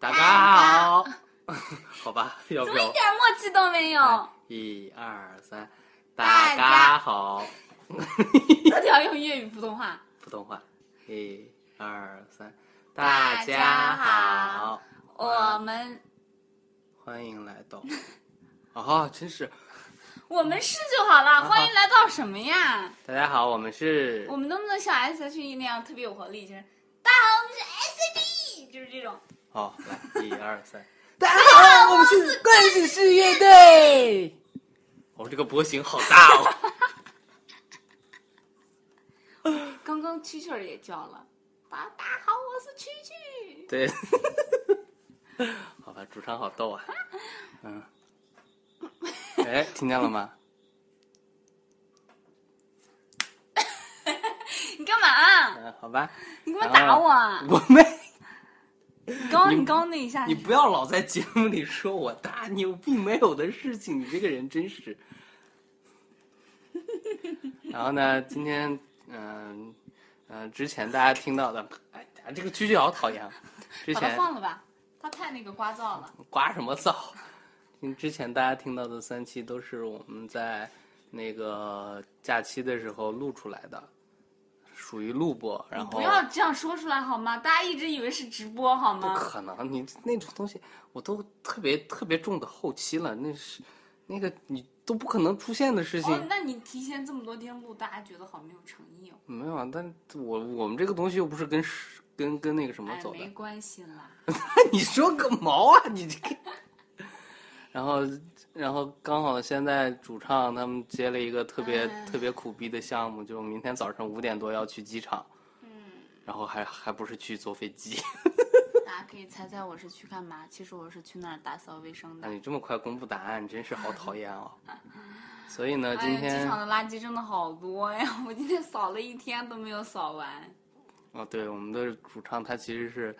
大家好，好吧，要不要？怎么一点默契都没有？一二三，大家好，到底要用粤语普通话？普通话，一二三，大家家好好，我们欢迎来到，啊，真是，我们是就好了。欢迎来到什么呀？大家好，我们是我们能不能像 S H E 那样特别有活力？就是大家好，我们是 S H E，就是这种。好，来，一二三，大家好，我们是怪死士乐队。我、这个波形好大哦。刚刚蛐蛐儿也叫了，大家好，我是蛐蛐。对，好吧，主唱好逗啊，嗯，哎，听见了吗？你干嘛？嗯，好吧，你干嘛打我啊？我没，你刚刚你你刚刚那一下，你不要老在节目里说我大牛逼没有的事情，你这个人真是。然后呢，今天，嗯、嗯、之前大家听到的，哎呀，这个蛐蛐好讨厌啊。之前放了吧，它太那个刮噪了。刮什么噪？嗯，之前大家听到的三期都是我们在那个假期的时候录出来的，属于录播。然后不要这样说出来好吗？大家一直以为是直播好吗不？可能，你那种东西我都特别特别重的后期了，那是那个你都不可能出现的事情。哦，那你提前这么多天录，大家觉得好没有诚意哦。没有啊，但我我们这个东西又不是跟跟跟那个什么哎，走的没。关系啦。你说个毛啊！你这个。然后，然后刚好现在主唱他们接了一个特别、哎特别苦逼的项目，就明天早上五点多要去机场，嗯，然后还还不是去坐飞机。大家可以猜猜我是去干嘛？其实我是去那儿打扫卫生的。那你这么快公布答案，真是好 讨厌哦。所以呢，今哎，机场的垃圾真的好多呀！我今天扫了一天都没有扫完。哦，对，我们的主唱他其实是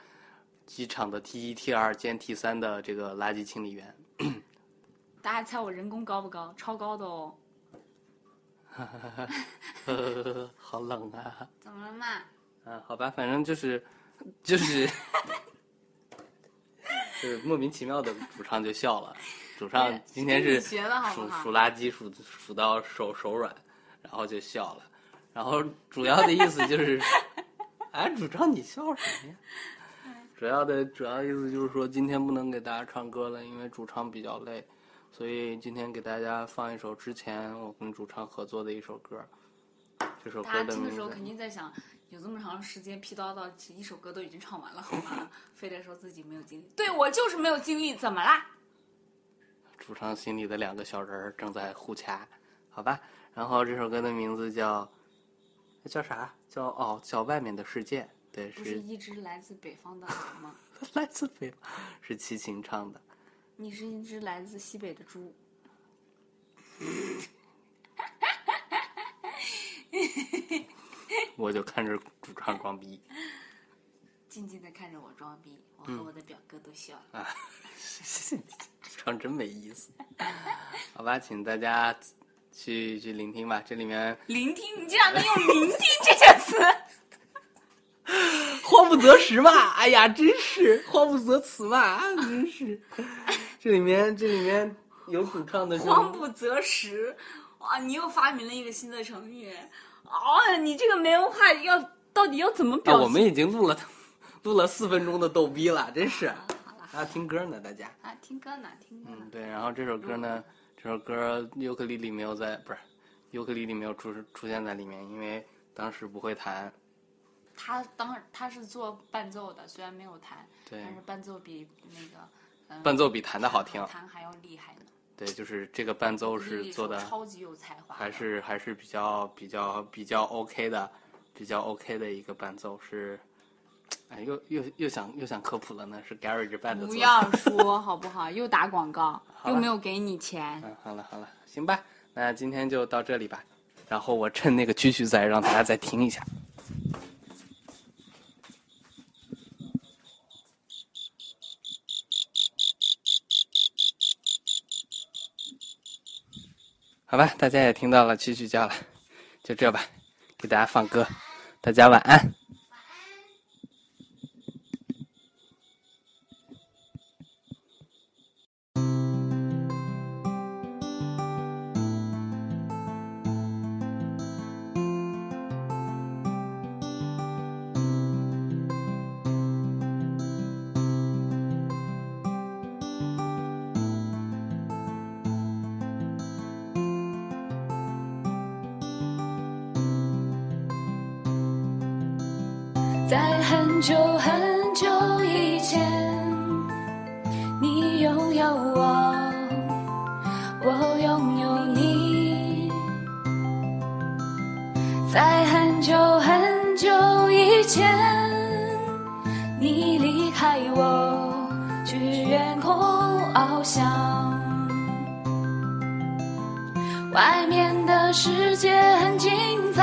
机场的 T 一、T 二兼 T 三的这个垃圾清理员。大家猜我人工高不高？超高的哦。好冷啊！怎么了嘛？啊，好吧，反正就是，就是，就是莫名其妙的主唱就笑了。主唱今天是数数垃圾数数到手手软，然后就笑了。然后主要的意思就是，哎，主唱你笑什么呀？主要的主要意思就是说，今天不能给大家唱歌了，因为主唱比较累，所以今天给大家放一首之前我跟主唱合作的一首歌。这首大歌的名家听的时候肯定在想，有这么长时间劈叨叨，一首歌都已经唱完了，好吗？非得说自己没有经历。对我就是没有经历，怎么啦？主唱心里的两个小人儿正在互掐，好吧。然后这首歌的名字叫叫啥？叫哦，叫外面的世界。对，不是一只来自北方的狼吗？来自北方，是齐秦唱的。你是一只来自西北的猪。我就看着主唱装逼 静静的看着我装逼，我和我的表哥都笑了。啊，主唱真没意思。好吧，请大家去去聆听吧，这里面聆听，你竟然能用“聆听”这些词？慌不择时嘛，哎呀，真是慌不择词嘛，啊真是。这里面这里面有主唱的慌不择食，哇！你又发明了一个新的成语。哦，你这个没文化要到底要怎么啊，表现？我们已经录了录了四分钟的逗逼了，真是。好了还要听歌呢，大家。啊，听歌呢，听歌呢。嗯，对。然后这首歌呢，这首歌尤克里里没有在，不是，尤克里里没有出出现在里面，因为当时不会弹。他当他是做伴奏的，虽然没有弹，对但是伴奏比那个嗯伴奏比弹的好听。弹还要厉害呢。对，就是这个伴奏是做的，超级有才华，还是还是比较比较比较 OK 的，比较 OK 的一个伴奏是。哎，又又又想又想科普了呢，是 Garage Band 的。不要说好不好？又打广告，又没有给你钱。嗯，好了好了，行吧，那今天就到这里吧。然后我趁那个蛐蛐在，让大家再听一下。好吧，大家也听到了蛐蛐叫了，就这吧，给大家放歌，大家晚安。在很久很久以前，你拥有我，我拥有你。在很久很久以前，你离开我，去远空翱翔。外面的世界很精彩，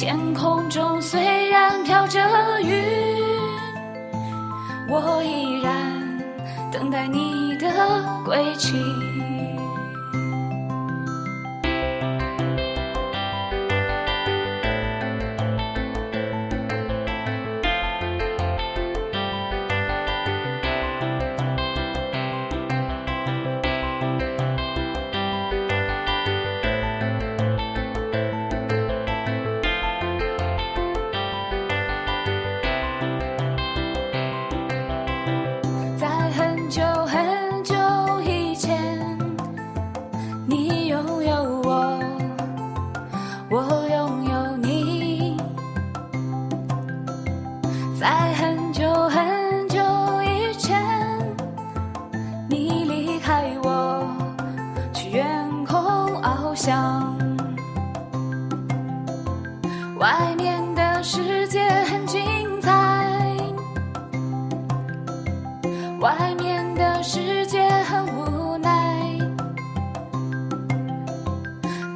天空中虽然飘着雨，我依然等待你的归期。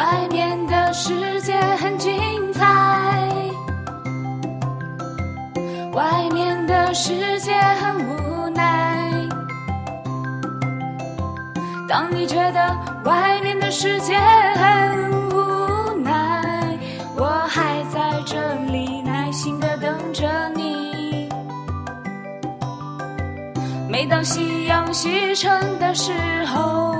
外面的世界很精彩，外面的世界很无奈。当你觉得外面的世界很无奈，我还在这里耐心的等着你。每当夕阳西沉的时候。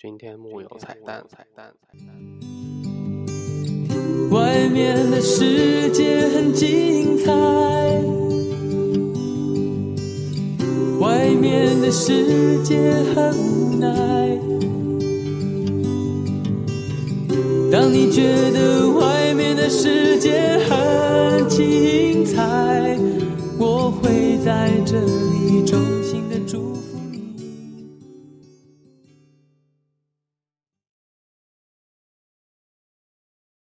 今天木有彩蛋，彩蛋，彩蛋。外面的世界很精彩，外面的世界很无奈。当你觉得外面的世界很精彩，我会在这里衷心。